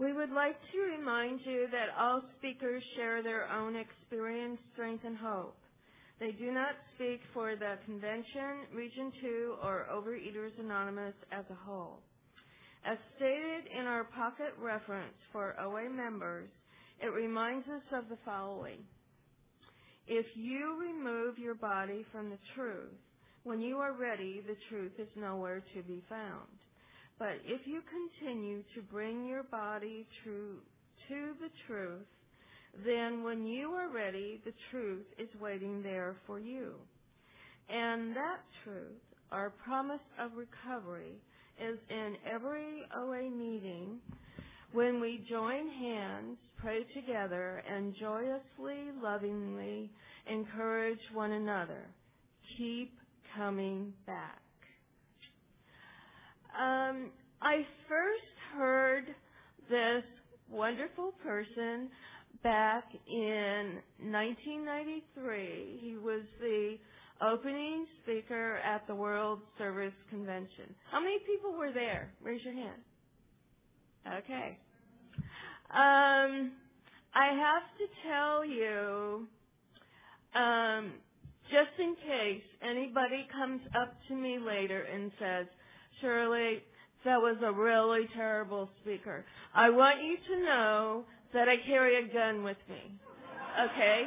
We would like to remind you that all speakers share their own experience, strength, and hope. They do not speak for the convention, Region 2, or Overeaters Anonymous as a whole. As stated in our pocket reference for OA members, it reminds us of the following. If you remove your body from the truth, when you are ready, the truth is nowhere to be found. But if you continue to bring your body to, to the truth, then when you are ready, the truth is waiting there for you. And that truth, our promise of recovery, is in every OA meeting when we join hands, pray together, and joyously, lovingly encourage one another. Keep coming back. Um, I first heard this wonderful person back in 1993. He was the opening speaker at the World Service Convention. How many people were there? Raise your hand. Okay. Um, I have to tell you, um, just in case anybody comes up to me later and says, Shirley, that was a really terrible speaker. I want you to know that I carry a gun with me. Okay?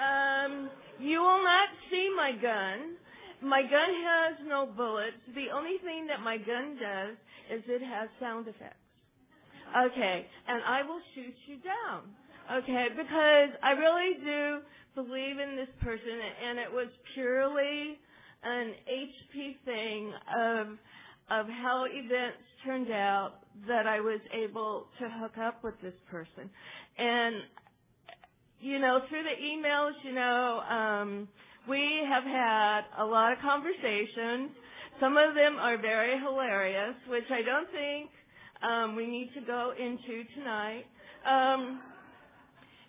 Um, you will not see my gun. My gun has no bullets. The only thing that my gun does is it has sound effects. Okay, and I will shoot you down. Okay, because I really do believe in this person, and it was purely an HP thing of of how events turned out that I was able to hook up with this person. And, you know, through the emails, you know, um, we have had a lot of conversations. Some of them are very hilarious, which I don't think um, we need to go into tonight. Um,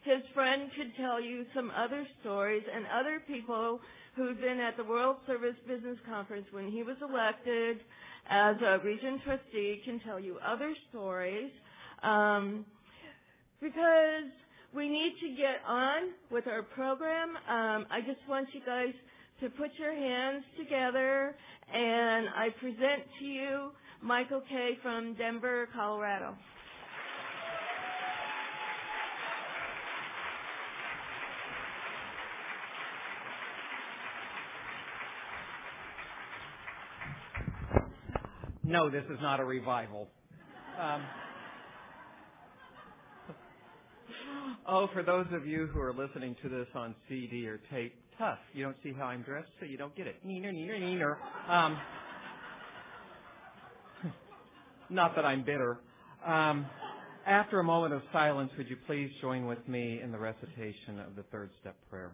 his friend could tell you some other stories and other people who've been at the World Service Business Conference when he was elected as a region trustee can tell you other stories um, because we need to get on with our program. Um, I just want you guys to put your hands together and I present to you Michael Kay from Denver, Colorado. No, this is not a revival. Um, oh, for those of you who are listening to this on CD or tape, tough. You don't see how I'm dressed, so you don't get it. Neener, neener, neener. Um, not that I'm bitter. Um, after a moment of silence, would you please join with me in the recitation of the third step prayer?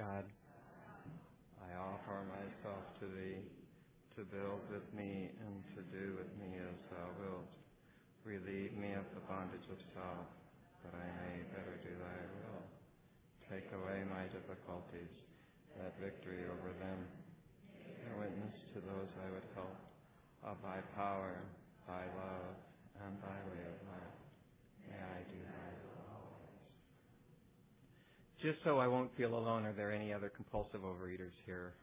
God, I offer myself to Thee to build with me and to do with me as Thou uh, wilt. Relieve me of the bondage of self, that I may better do Thy will. Take away my difficulties, that victory over them, and witness to those I would help of Thy power, Thy love, and Thy way of life. May I do Thy will. just so I won't feel alone, are there any other compulsive overeaters here?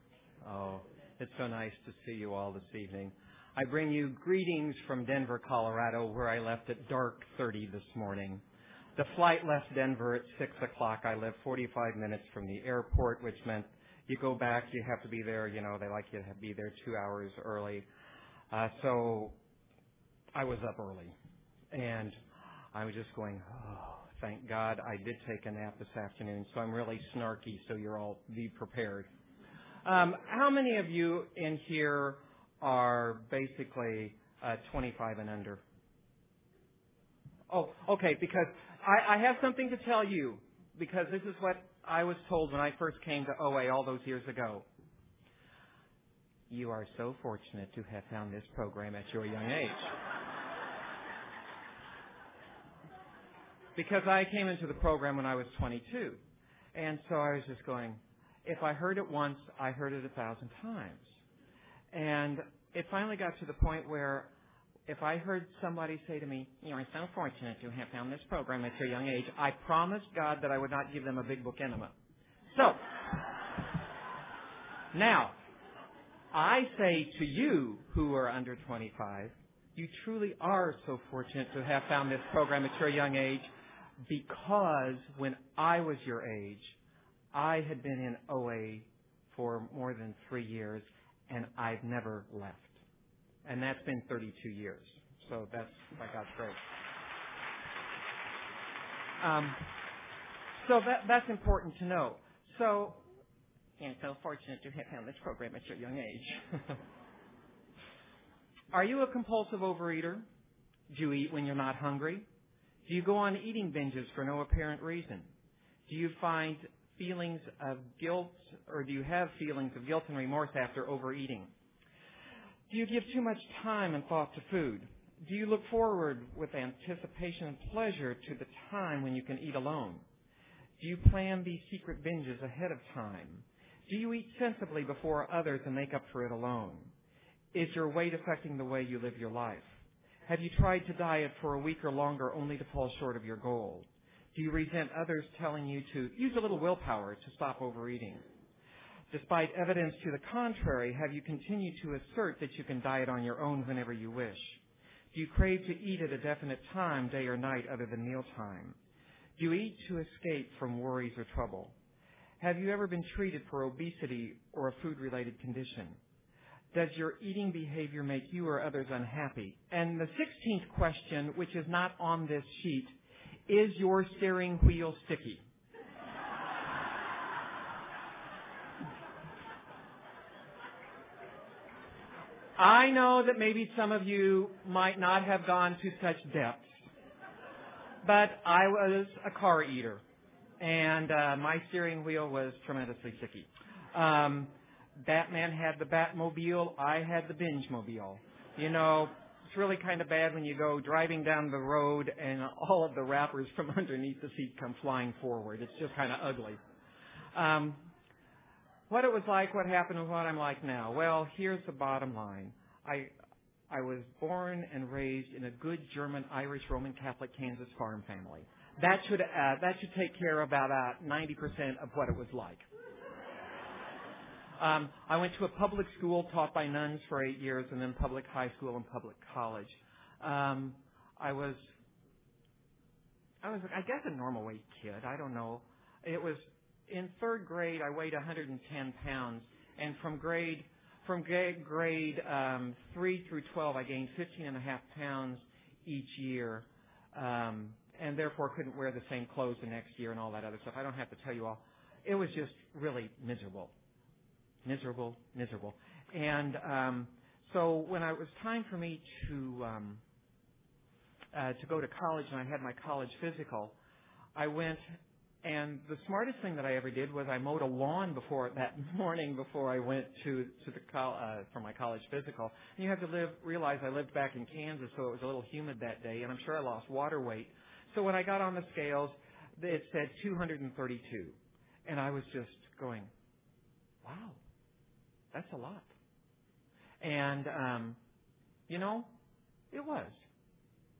Oh, it's so nice to see you all this evening. I bring you greetings from Denver, Colorado, where I left at dark 30 this morning. The flight left Denver at 6 o'clock. I live 45 minutes from the airport, which meant you go back, you have to be there, you know, they like you to be there two hours early. Uh, so I was up early. And I was just going, oh, Thank God I did take a nap this afternoon, so I'm really snarky, so you're all be prepared. Um, how many of you in here are basically uh, 25 and under? Oh, okay, because I, I have something to tell you, because this is what I was told when I first came to OA all those years ago. You are so fortunate to have found this program at your young age. because I came into the program when I was 22. And so I was just going, if I heard it once, I heard it a thousand times. And it finally got to the point where if I heard somebody say to me, you are so fortunate to have found this program at your young age, I promised God that I would not give them a big book enema. So, now, I say to you who are under 25, you truly are so fortunate to have found this program at your young age because when I was your age, I had been in OA for more than three years and I've never left. And that's been 32 years. So that's by God's grace. Um, so that, that's important to know. So, and so fortunate to have found this program at your young age. Are you a compulsive overeater? Do you eat when you're not hungry? Do you go on eating binges for no apparent reason? Do you find feelings of guilt or do you have feelings of guilt and remorse after overeating? Do you give too much time and thought to food? Do you look forward with anticipation and pleasure to the time when you can eat alone? Do you plan these secret binges ahead of time? Do you eat sensibly before others and make up for it alone? Is your weight affecting the way you live your life? Have you tried to diet for a week or longer only to fall short of your goal? Do you resent others telling you to use a little willpower to stop overeating? Despite evidence to the contrary, have you continued to assert that you can diet on your own whenever you wish? Do you crave to eat at a definite time, day or night, other than mealtime? Do you eat to escape from worries or trouble? Have you ever been treated for obesity or a food-related condition? Does your eating behavior make you or others unhappy? And the 16th question, which is not on this sheet, is your steering wheel sticky? I know that maybe some of you might not have gone to such depths, but I was a car eater, and uh, my steering wheel was tremendously sticky. Um, Batman had the Batmobile, I had the Binge Mobile. You know, it's really kind of bad when you go driving down the road and all of the wrappers from underneath the seat come flying forward. It's just kind of ugly. Um, what it was like, what happened, and what I'm like now. Well, here's the bottom line. I I was born and raised in a good German, Irish, Roman Catholic Kansas farm family. That should uh, that should take care of about uh, 90% of what it was like. Um, I went to a public school taught by nuns for eight years, and then public high school and public college. Um, I was, I was, I guess, a normal weight kid. I don't know. It was in third grade. I weighed 110 pounds, and from grade from grade, grade um, three through 12, I gained 15 and a half pounds each year, um, and therefore couldn't wear the same clothes the next year and all that other stuff. I don't have to tell you all. It was just really miserable miserable, miserable. And um, so when it was time for me to um, uh, to go to college, and I had my college physical, I went. And the smartest thing that I ever did was I mowed a lawn before that morning before I went to to the col- uh, for my college physical. And you have to live realize I lived back in Kansas, so it was a little humid that day, and I'm sure I lost water weight. So when I got on the scales, it said 232, and I was just going, "Wow, that's a lot. And, um, you know, it was.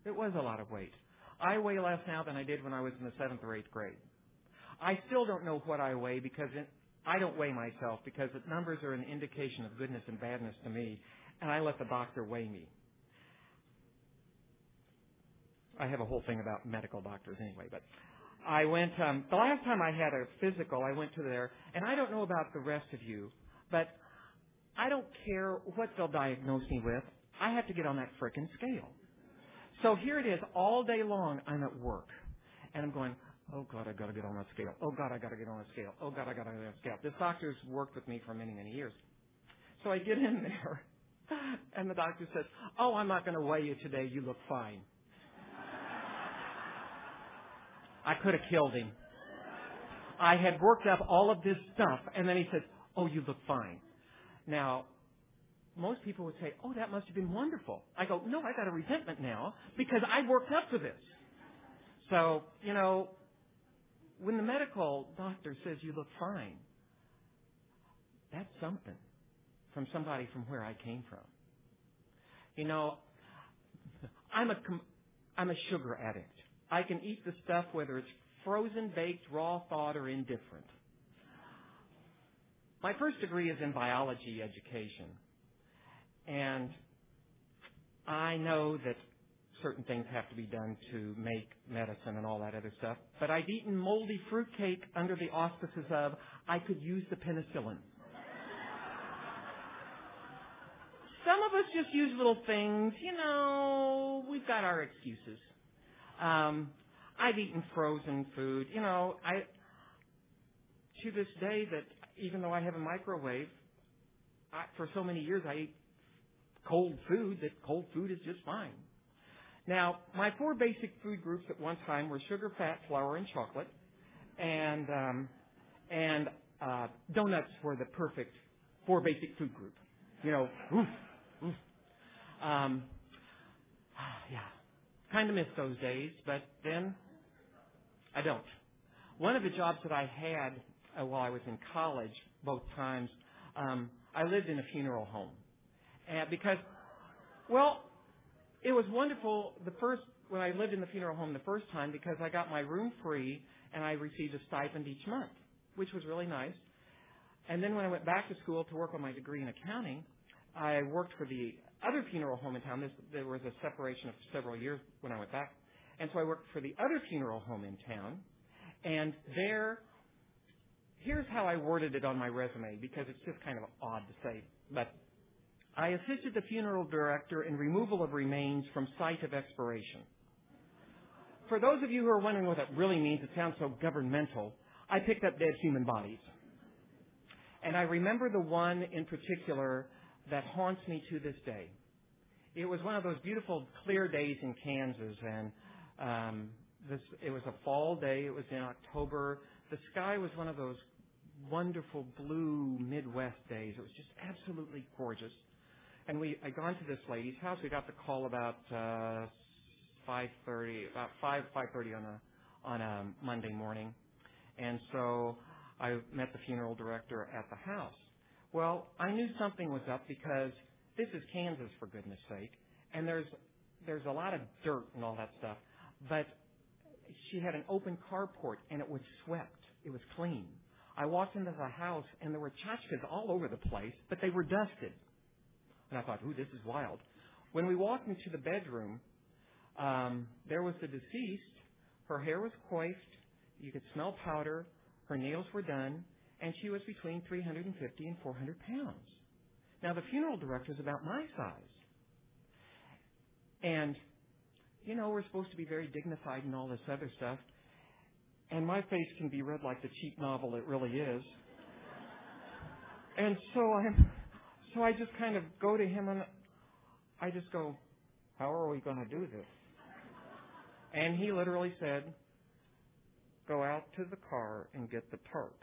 It was a lot of weight. I weigh less now than I did when I was in the seventh or eighth grade. I still don't know what I weigh because it, I don't weigh myself because the numbers are an indication of goodness and badness to me, and I let the doctor weigh me. I have a whole thing about medical doctors anyway, but I went, um, the last time I had a physical, I went to there, and I don't know about the rest of you, but I don't care what they'll diagnose me with. I have to get on that frickin' scale. So here it is all day long. I'm at work and I'm going, oh God, I gotta get on that scale. Oh God, I gotta get on that scale. Oh God, I gotta get on that scale. This doctor's worked with me for many, many years. So I get in there and the doctor says, oh, I'm not gonna weigh you today. You look fine. I could have killed him. I had worked up all of this stuff and then he said, oh, you look fine. Now, most people would say, "Oh, that must have been wonderful." I go, "No, I got a resentment now because I worked up for this." So, you know, when the medical doctor says you look fine, that's something from somebody from where I came from. You know, I'm a I'm a sugar addict. I can eat the stuff whether it's frozen, baked, raw, thawed, or indifferent. My first degree is in biology education. And I know that certain things have to be done to make medicine and all that other stuff. But I've eaten moldy fruitcake under the auspices of I could use the penicillin. Some of us just use little things, you know, we've got our excuses. Um, I've eaten frozen food, you know, I to this day that even though I have a microwave, I, for so many years I eat cold food that cold food is just fine. Now, my four basic food groups at one time were sugar, fat, flour, and chocolate, and um, and uh, donuts were the perfect four basic food group. You know, oof, oof. Um, yeah, kind of miss those days, but then I don't. One of the jobs that I had uh, while I was in college, both times, um, I lived in a funeral home, and because, well, it was wonderful the first when I lived in the funeral home the first time because I got my room free and I received a stipend each month, which was really nice. And then when I went back to school to work on my degree in accounting, I worked for the other funeral home in town. This, there was a separation of several years when I went back. And so I worked for the other funeral home in town. And there, here's how I worded it on my resume because it's just kind of odd to say. But I assisted the funeral director in removal of remains from site of expiration. For those of you who are wondering what that really means, it sounds so governmental. I picked up dead human bodies. And I remember the one in particular that haunts me to this day. It was one of those beautiful clear days in Kansas and um, this, it was a fall day. It was in October. The sky was one of those wonderful blue Midwest days. It was just absolutely gorgeous and we I gone to this lady's house. We got the call about uh, 5:30, about 5 5:30 on a on a Monday morning, and so I met the funeral director at the house. Well, I knew something was up because this is Kansas for goodness sake, and there's there's a lot of dirt and all that stuff. But she had an open carport and it was swept. It was clean. I walked into the house and there were tchotchkes all over the place, but they were dusted. And I thought, ooh, this is wild. When we walked into the bedroom, um, there was the deceased. Her hair was coiffed. You could smell powder. Her nails were done. And she was between 350 and 400 pounds. Now, the funeral director is about my size. And, you know, we're supposed to be very dignified and all this other stuff. And my face can be read like the cheap novel it really is. And so I'm so I just kind of go to him and I just go, how are we going to do this? And he literally said, go out to the car and get the tarp.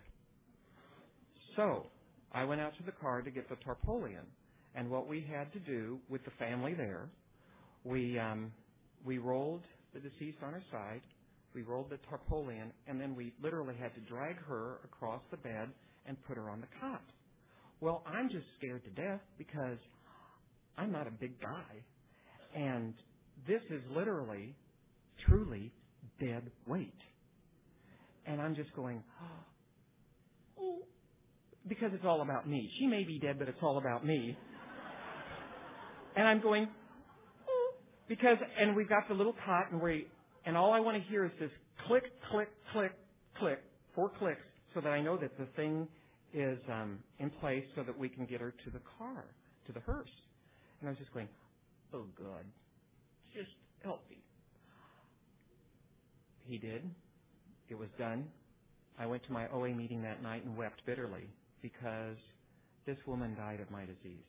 So I went out to the car to get the tarpaulin. And what we had to do with the family there, we, um, we rolled the deceased on her side, we rolled the tarpaulin, and then we literally had to drag her across the bed and put her on the cot. Well, I'm just scared to death because I'm not a big guy. And this is literally, truly dead weight. And I'm just going, oh, because it's all about me. She may be dead, but it's all about me. And I'm going, oh, because, and we've got the little cot and we, and all I want to hear is this click, click, click, click, four clicks so that I know that the thing is um, in place so that we can get her to the car, to the hearse. And I was just going, oh, God, just help me. He did. It was done. I went to my OA meeting that night and wept bitterly because this woman died of my disease.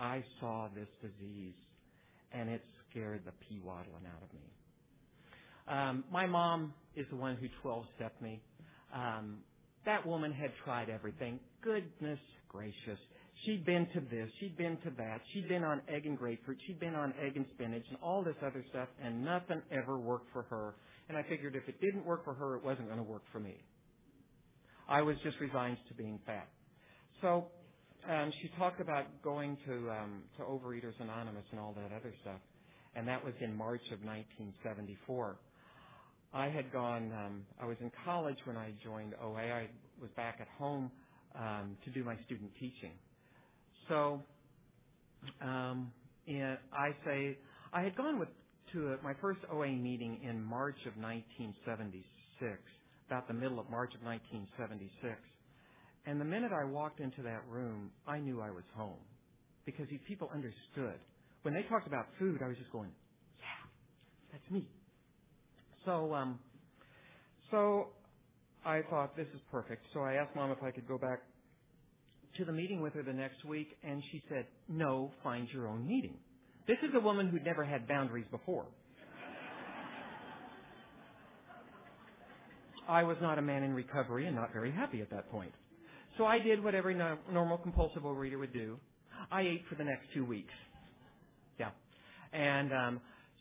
I saw this disease and it scared the pee waddling out of me. Um, my mom is the one who 12 stepped me. Um, that woman had tried everything. Goodness gracious. She'd been to this, she'd been to that, she'd been on egg and grapefruit, she'd been on egg and spinach and all this other stuff, and nothing ever worked for her. And I figured if it didn't work for her, it wasn't going to work for me. I was just resigned to being fat. So um, she talked about going to um, to Overeaters Anonymous and all that other stuff, and that was in March of 1974. I had gone. Um, I was in college when I joined OA. I was back at home um, to do my student teaching. So, um, and I say I had gone with to a, my first OA meeting in March of 1976, about the middle of March of 1976. And the minute I walked into that room, I knew I was home because these people understood. When they talked about food, I was just going, "Yeah, that's me." So, um, so I thought this is perfect. So I asked mom if I could go back to the meeting with her the next week, and she said, "No, find your own meeting." This is a woman who'd never had boundaries before. I was not a man in recovery and not very happy at that point. So I did what every no- normal compulsive overeater would do. I ate for the next two weeks. Yeah. And um,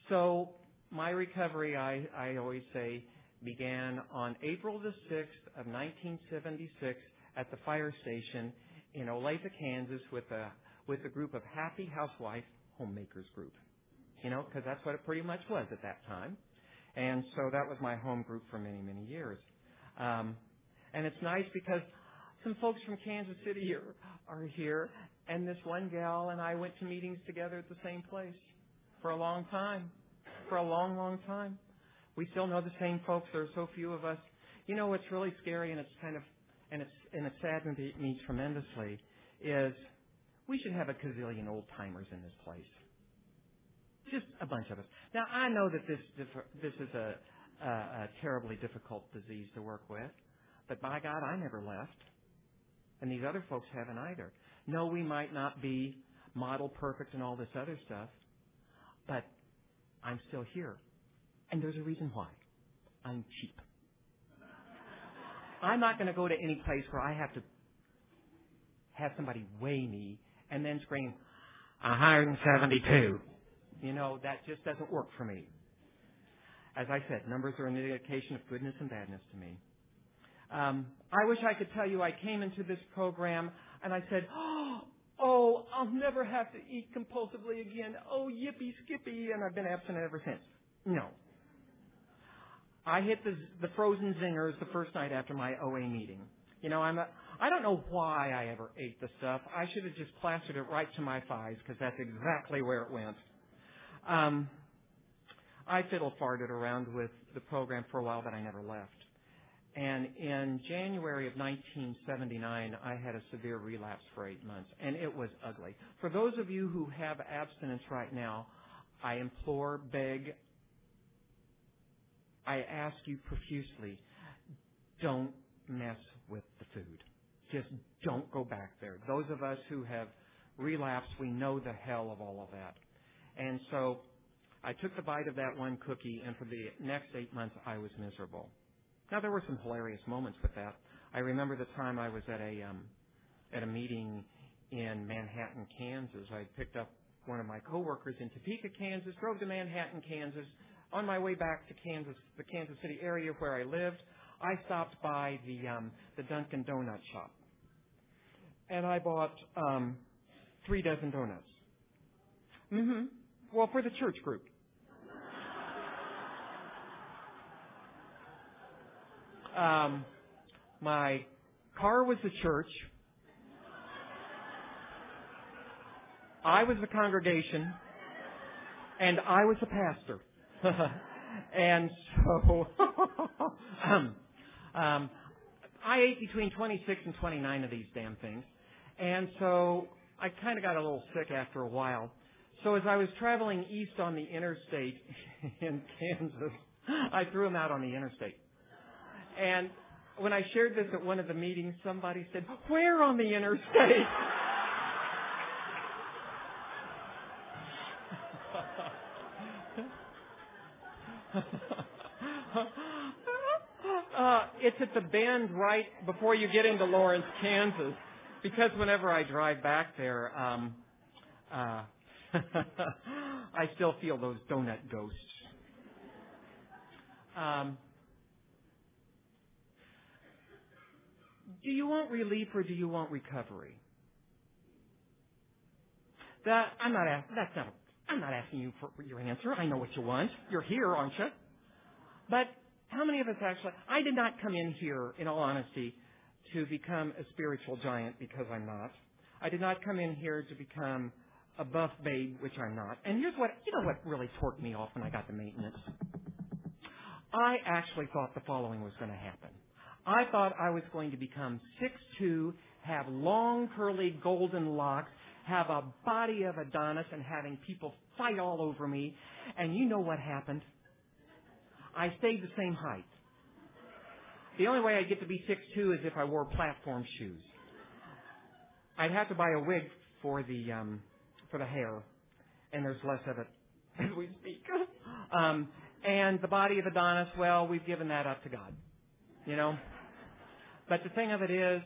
so my recovery, I, I always say, began on April the 6th of 1976 at the fire station in Olathe, Kansas, with a with a group of happy housewife homemakers group. You know, because that's what it pretty much was at that time. And so that was my home group for many, many years. Um, and it's nice because some folks from Kansas City are, are here, and this one gal and I went to meetings together at the same place for a long time. For a long, long time. We still know the same folks. There are so few of us. You know what's really scary, and it's kind of, and it's, and it saddens me tremendously, is we should have a gazillion old timers in this place. Just a bunch of us. Now I know that this this is a, a, a terribly difficult disease to work with, but by God, I never left, and these other folks haven't either. No, we might not be model perfect and all this other stuff, but I'm still here, and there's a reason why. I'm cheap. I'm not going to go to any place where I have to have somebody weigh me and then scream, 172. You know, that just doesn't work for me. As I said, numbers are an indication of goodness and badness to me. Um, I wish I could tell you I came into this program and I said, oh, I'll never have to eat compulsively again. Oh, yippee skippy, and I've been abstinent ever since. No. I hit the, the frozen zingers the first night after my OA meeting. You know, I'm a, I don't know why I ever ate the stuff. I should have just plastered it right to my thighs because that's exactly where it went. Um, I fiddle farted around with the program for a while, but I never left. And in January of 1979, I had a severe relapse for eight months, and it was ugly. For those of you who have abstinence right now, I implore, beg, I ask you profusely, don't mess with the food. Just don't go back there. Those of us who have relapsed, we know the hell of all of that. And so I took the bite of that one cookie, and for the next eight months, I was miserable. Now there were some hilarious moments with that. I remember the time I was at a um, at a meeting in Manhattan, Kansas. I picked up one of my coworkers in Topeka, Kansas, drove to Manhattan, Kansas. On my way back to Kansas, the Kansas City area where I lived, I stopped by the um, the Dunkin' Donut shop, and I bought um, three dozen donuts. Mm-hmm. Well, for the church group. Um, my car was the church. I was the congregation, and I was the pastor. and so, um, um, I ate between 26 and 29 of these damn things, and so I kind of got a little sick after a while. So as I was traveling east on the interstate in Kansas, I threw them out on the interstate. And when I shared this at one of the meetings, somebody said, "Where on the interstate?" Uh, it's at the bend right before you get into Lawrence, Kansas. Because whenever I drive back there, um, uh, I still feel those donut ghosts. Um, do you want relief or do you want recovery? That I'm not. Ask, that's not. I'm not asking you for your answer. I know what you want. You're here, aren't you? But how many of us actually? I did not come in here, in all honesty, to become a spiritual giant because I'm not. I did not come in here to become a buff babe, which I'm not. And here's what you know what really torqued me off when I got to maintenance. I actually thought the following was going to happen. I thought I was going to become six two, have long curly golden locks, have a body of Adonis, and having people fight all over me. And you know what happened? I stayed the same height. The only way I'd get to be six two is if I wore platform shoes. I'd have to buy a wig for the um, for the hair, and there's less of it as we speak. Um, and the body of Adonis, well, we've given that up to God, you know. But the thing of it is,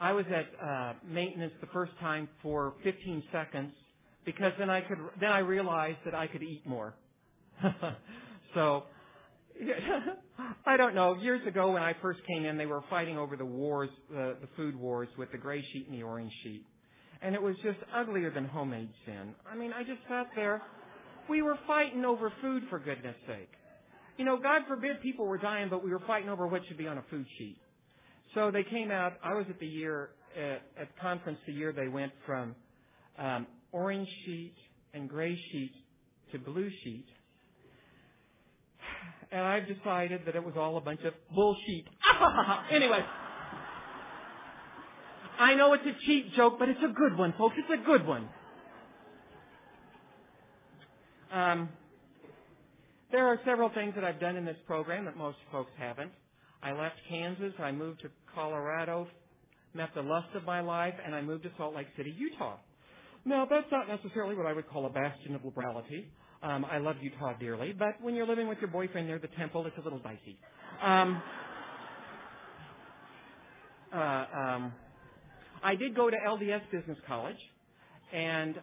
I was at uh, maintenance the first time for 15 seconds because then I could then I realized that I could eat more. so I don't know. Years ago, when I first came in, they were fighting over the wars, uh, the food wars, with the gray sheet and the orange sheet, and it was just uglier than homemade sin. I mean, I just sat there. We were fighting over food, for goodness sake. You know, God forbid people were dying, but we were fighting over what should be on a food sheet. So they came out. I was at the year at, at conference the year they went from um, orange sheet and gray sheet to blue sheet and I've decided that it was all a bunch of bullshit. anyway. I know it's a cheap joke, but it's a good one, folks. It's a good one. Um, there are several things that I've done in this program that most folks haven't. I left Kansas, I moved to Colorado, met the lust of my life, and I moved to Salt Lake City, Utah. Now, that's not necessarily what I would call a bastion of liberality. Um, I love Utah dearly, but when you're living with your boyfriend near the temple, it's a little dicey. Um, uh, um, I did go to LDS Business College, and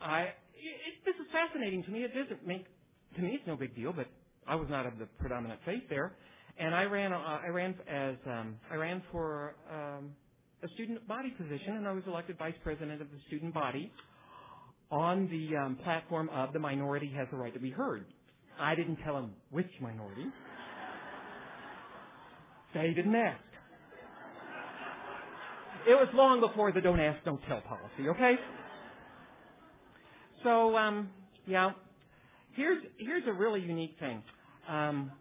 I it, this is fascinating to me. It doesn't make to me it's no big deal, but I was not of the predominant faith there, and I ran uh, I ran as um, I ran for um, a student body position, and I was elected vice president of the student body on the um, platform of the minority has the right to be heard. I didn't tell them which minority. They didn't ask. It was long before the don't ask, don't tell policy, okay? So, um, yeah, here's, here's a really unique thing. Um,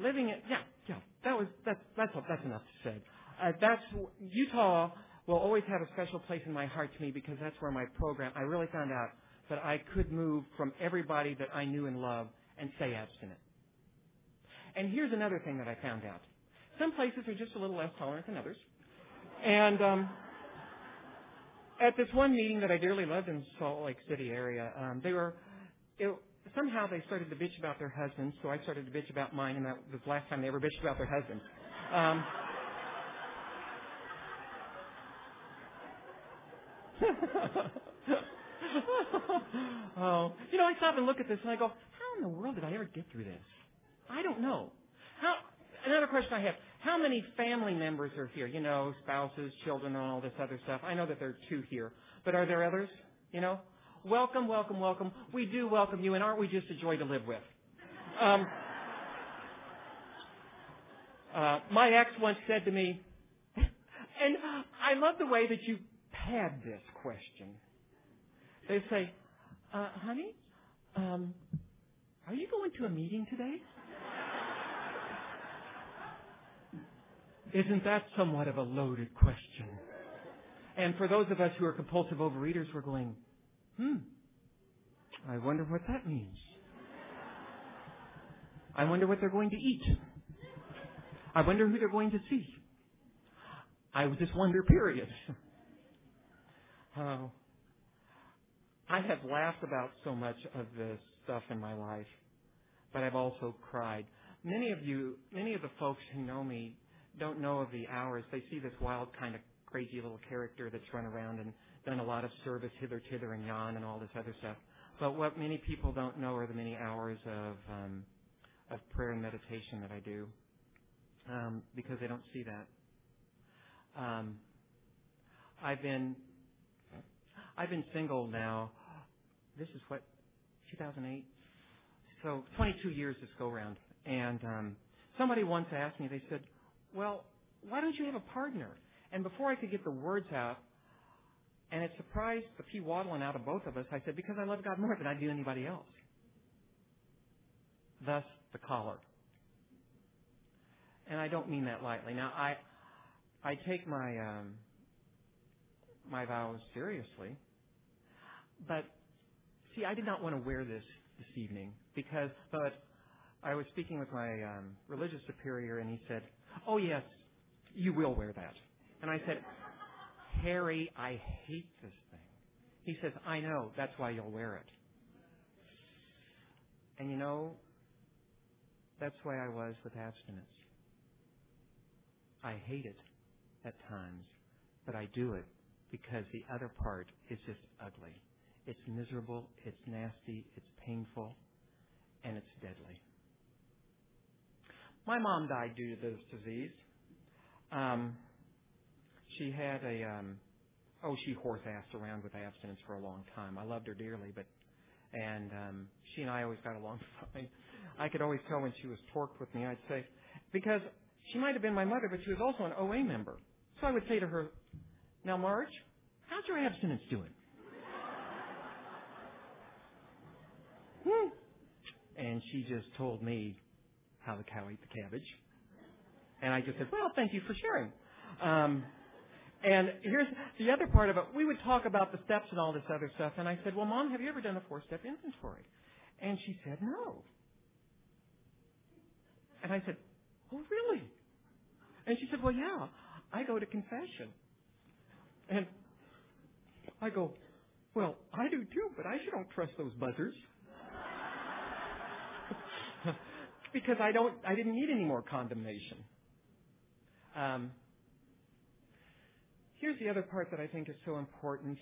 living in, yeah, yeah, that was, that's, that's, that's enough to say. Uh, that's, Utah will always have a special place in my heart to me because that's where my program, I really found out that I could move from everybody that I knew and loved and stay abstinent. And here's another thing that I found out. Some places are just a little less tolerant than others. And um, at this one meeting that I dearly loved in Salt Lake City area, um, they were it, somehow they started to bitch about their husbands, so I started to bitch about mine, and that was the last time they ever bitched about their husbands. Um, oh, you know, I stop and look at this and I go, how in the world did I ever get through this? I don't know. How? Another question I have: How many family members are here? You know, spouses, children, and all this other stuff. I know that there are two here, but are there others? You know, welcome, welcome, welcome. We do welcome you, and aren't we just a joy to live with? Um, uh, my ex once said to me, and I love the way that you pad this question. They say, uh, honey, um, are you going to a meeting today? Isn't that somewhat of a loaded question? And for those of us who are compulsive overeaters, we're going, hmm, I wonder what that means. I wonder what they're going to eat. I wonder who they're going to see. I just wonder, period. Oh, I have laughed about so much of this stuff in my life, but I've also cried. many of you, many of the folks who know me don't know of the hours. They see this wild kind of crazy little character that's run around and done a lot of service hither, thither, and yon, and all this other stuff. But what many people don't know are the many hours of um, of prayer and meditation that I do, um, because they don't see that. Um, I've been I've been single now. This is what 2008, so 22 years this go round. And um, somebody once asked me, they said, "Well, why don't you have a partner?" And before I could get the words out, and it surprised the pea waddling out of both of us, I said, "Because I love God more than I do anybody else." Thus, the collar. And I don't mean that lightly. Now, I I take my um, my vows seriously, but see, I did not want to wear this this evening because, but I was speaking with my um, religious superior, and he said, "Oh yes, you will wear that." And I said, "Harry, I hate this thing." He says, "I know. That's why you'll wear it." And you know, that's why I was with abstinence. I hate it at times, but I do it because the other part is just ugly. It's miserable, it's nasty, it's painful, and it's deadly. My mom died due to this disease. Um, she had a, um, oh, she horse assed around with abstinence for a long time. I loved her dearly, but, and um, she and I always got along fine. I could always tell when she was torqued with me. I'd say, because she might have been my mother, but she was also an OA member. So I would say to her, now, Marge, how's your abstinence doing? And she just told me how the cow ate the cabbage. And I just said, well, thank you for sharing. Um, and here's the other part of it. We would talk about the steps and all this other stuff. And I said, well, Mom, have you ever done a four-step inventory? And she said, no. And I said, oh, really? And she said, well, yeah, I go to confession. And I go, well, I do too, but I sure don't trust those buzzers. because I don't, I didn't need any more condemnation. Um, here's the other part that I think is so important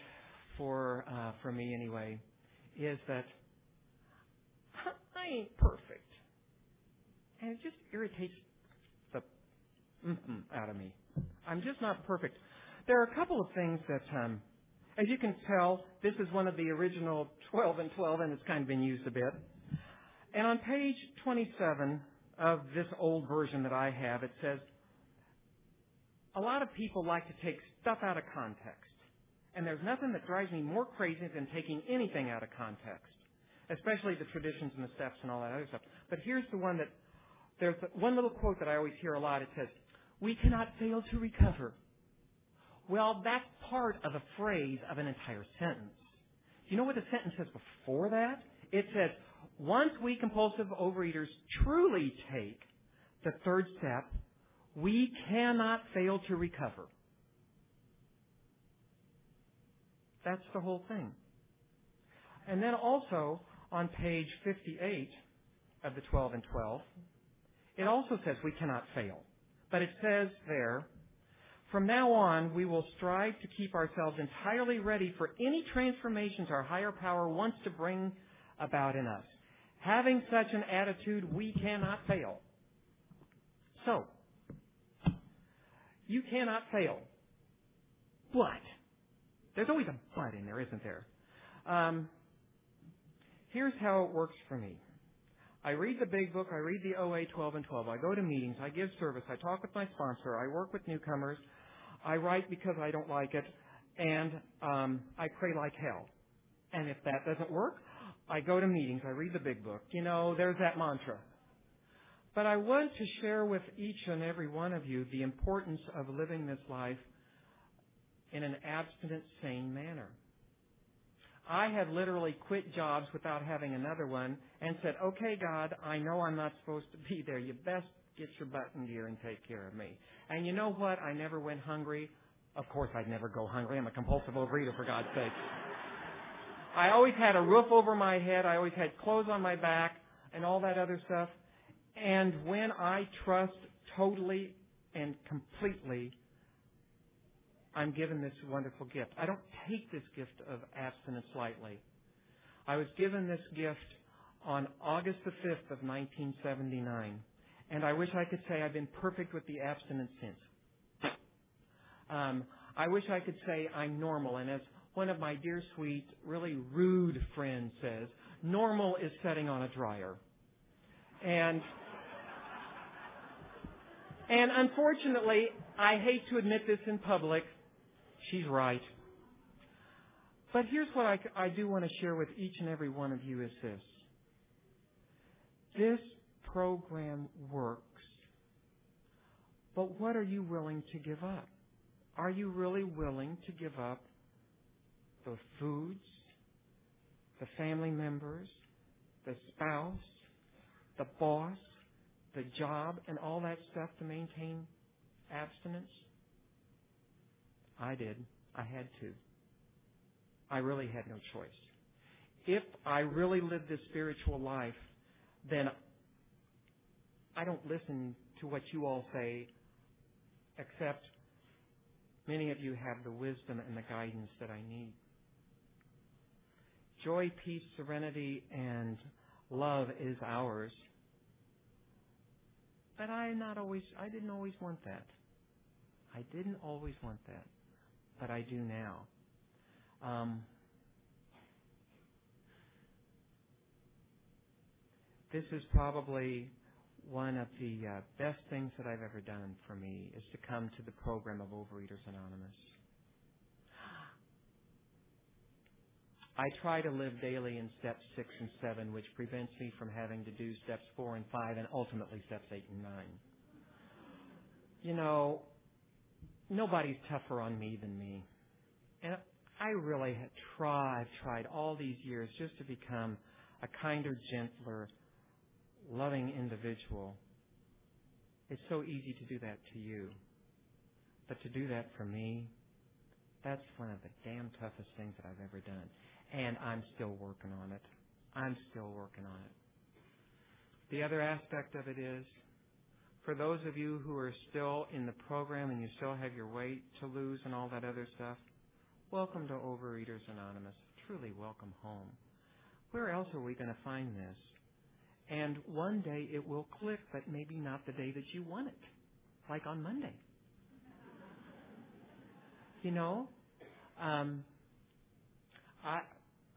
for, uh, for me anyway, is that I ain't perfect. And it just irritates the out of me. I'm just not perfect. There are a couple of things that, um, as you can tell, this is one of the original 12 and 12, and it's kind of been used a bit. And on page 27 of this old version that I have, it says, a lot of people like to take stuff out of context. And there's nothing that drives me more crazy than taking anything out of context, especially the traditions and the steps and all that other stuff. But here's the one that, there's one little quote that I always hear a lot. It says, we cannot fail to recover. Well, that's part of a phrase of an entire sentence. You know what the sentence says before that? It says, once we compulsive overeaters truly take the third step, we cannot fail to recover. That's the whole thing. And then also on page 58 of the 12 and 12, it also says we cannot fail. But it says there, from now on, we will strive to keep ourselves entirely ready for any transformations our higher power wants to bring about in us. Having such an attitude, we cannot fail. So, you cannot fail. But, there's always a but in there, isn't there? Um, here's how it works for me. I read the big book, I read the OA 12 and 12, I go to meetings, I give service, I talk with my sponsor, I work with newcomers, I write because I don't like it, and um, I pray like hell. And if that doesn't work, I go to meetings, I read the big book. You know, there's that mantra. But I want to share with each and every one of you the importance of living this life in an abstinent, sane manner. I had literally quit jobs without having another one and said, okay, God, I know I'm not supposed to be there. You best get your butt in gear and take care of me. And you know what? I never went hungry. Of course, I'd never go hungry. I'm a compulsive overeater, for God's sake. I always had a roof over my head. I always had clothes on my back and all that other stuff. And when I trust totally and completely, I'm given this wonderful gift. I don't take this gift of abstinence lightly. I was given this gift on August the 5th of 1979. And I wish I could say I've been perfect with the abstinence since. Um, I wish I could say I'm normal. And as one of my dear, sweet, really rude friends says, normal is setting on a dryer. And and unfortunately, I hate to admit this in public. She's right. But here's what I, I do want to share with each and every one of you is this. This program works. But what are you willing to give up? Are you really willing to give up the foods, the family members, the spouse, the boss, the job, and all that stuff to maintain abstinence? I did. I had to. I really had no choice. If I really lived this spiritual life, then I don't listen to what you all say, except many of you have the wisdom and the guidance that I need. Joy, peace, serenity, and love is ours. But I not always I didn't always want that. I didn't always want that. But I do now. Um, this is probably one of the uh, best things that I've ever done for me is to come to the program of Overeaters Anonymous. I try to live daily in steps six and seven, which prevents me from having to do steps four and five and ultimately steps eight and nine. You know, nobody's tougher on me than me. And I really have tried, tried all these years just to become a kinder, gentler, loving individual. It's so easy to do that to you. But to do that for me, that's one of the damn toughest things that I've ever done. And I'm still working on it. I'm still working on it. The other aspect of it is, for those of you who are still in the program and you still have your weight to lose and all that other stuff, welcome to Overeaters Anonymous. Truly welcome home. Where else are we going to find this? And one day it will click, but maybe not the day that you want it, like on Monday. You know, um, I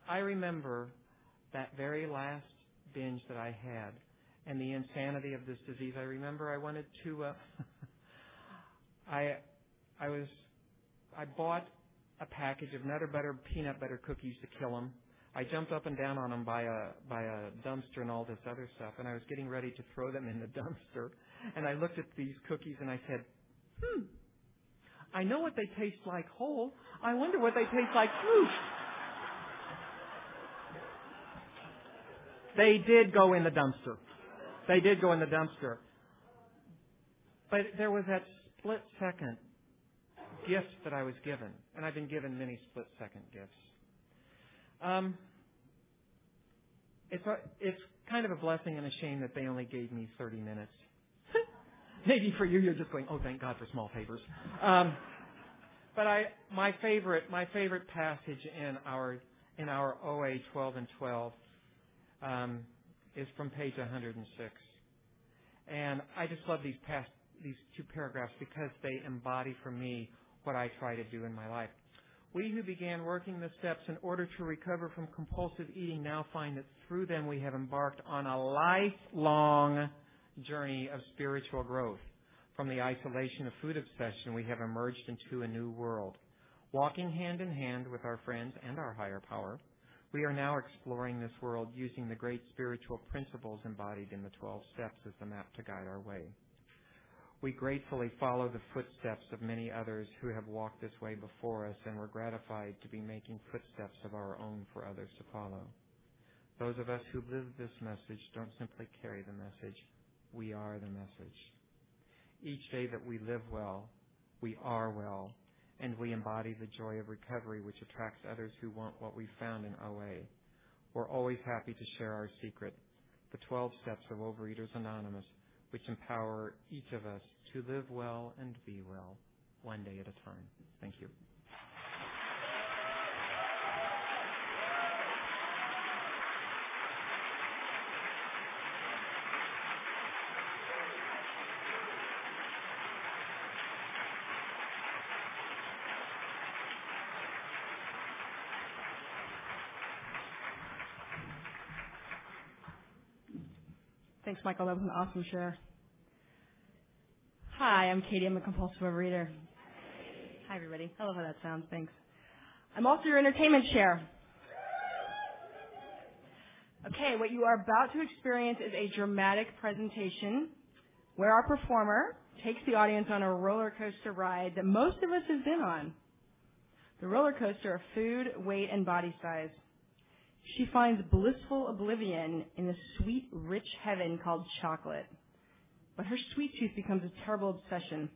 I remember that very last binge that I had and the insanity of this disease. I remember I wanted to. Uh, I I was I bought a package of Nutter Butter peanut butter cookies to kill them I jumped up and down on them by a by a dumpster and all this other stuff, and I was getting ready to throw them in the dumpster, and I looked at these cookies and I said, "Hmm, I know what they taste like whole. I wonder what they taste like fruit." They did go in the dumpster. They did go in the dumpster. But there was that split second gift that I was given, and I've been given many split second gifts. Um, it's a, it's kind of a blessing and a shame that they only gave me 30 minutes. Maybe for you, you're just going, oh, thank God for small favors. Um, but I, my favorite, my favorite passage in our in our OA 12 and 12 um, is from page 106, and I just love these past these two paragraphs because they embody for me what I try to do in my life. We who began working the steps in order to recover from compulsive eating now find that through them we have embarked on a lifelong journey of spiritual growth. From the isolation of food obsession, we have emerged into a new world. Walking hand in hand with our friends and our higher power, we are now exploring this world using the great spiritual principles embodied in the 12 steps as the map to guide our way. We gratefully follow the footsteps of many others who have walked this way before us, and we're gratified to be making footsteps of our own for others to follow. Those of us who live this message don't simply carry the message, we are the message. Each day that we live well, we are well, and we embody the joy of recovery which attracts others who want what we found in OA. We're always happy to share our secret, the 12 steps of Overeaters Anonymous, which empower each of us to live well and be well, one day at a time. Thank you. Thanks, Michael. That was an awesome share. Hi, I'm Katie. I'm a compulsive overeater. Hi, everybody. I love how that sounds. Thanks. I'm also your entertainment chair. Okay, what you are about to experience is a dramatic presentation where our performer takes the audience on a roller coaster ride that most of us have been on. The roller coaster of food, weight, and body size. She finds blissful oblivion in the sweet, rich heaven called chocolate. But her sweet tooth becomes a terrible obsession.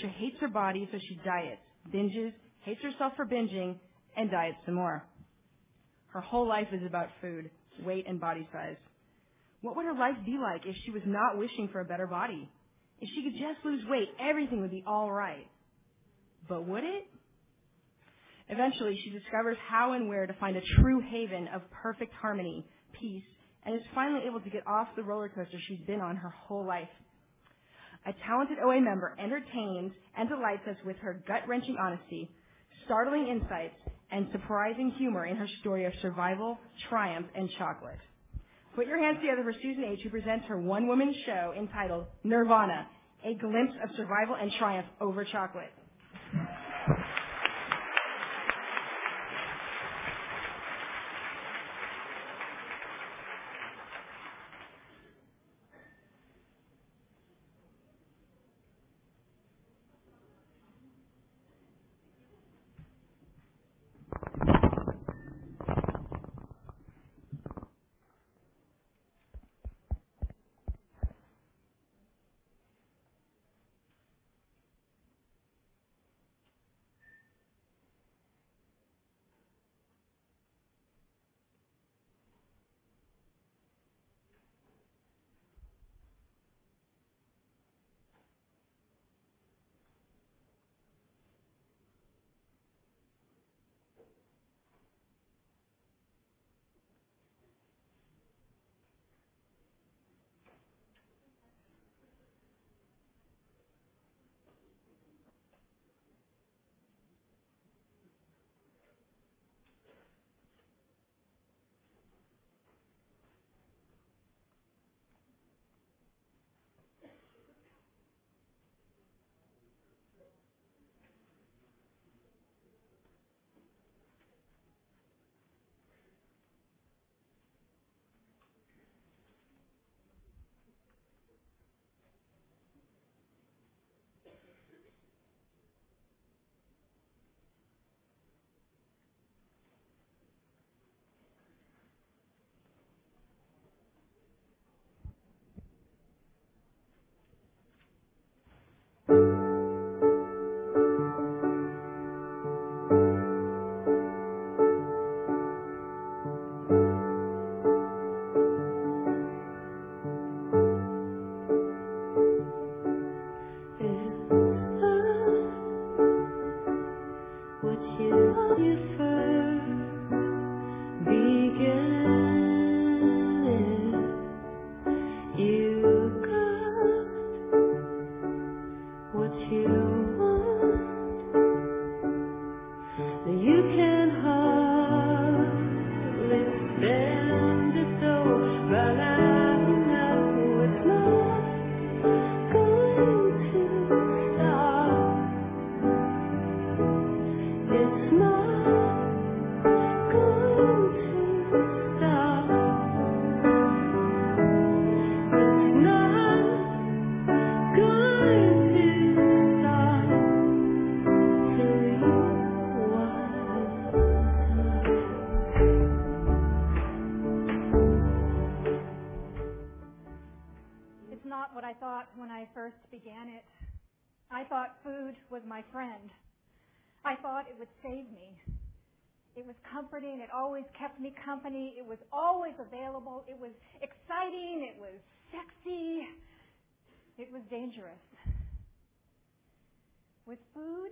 She hates her body, so she diets, binges, hates herself for binging, and diets some more. Her whole life is about food, weight, and body size. What would her life be like if she was not wishing for a better body? If she could just lose weight, everything would be all right. But would it? Eventually, she discovers how and where to find a true haven of perfect harmony, peace, and is finally able to get off the roller coaster she's been on her whole life. A talented OA member entertains and delights us with her gut-wrenching honesty, startling insights, and surprising humor in her story of survival, triumph, and chocolate. Put your hands together for Susan H., who presents her one-woman show entitled Nirvana, a glimpse of survival and triumph over chocolate. It was dangerous. With food,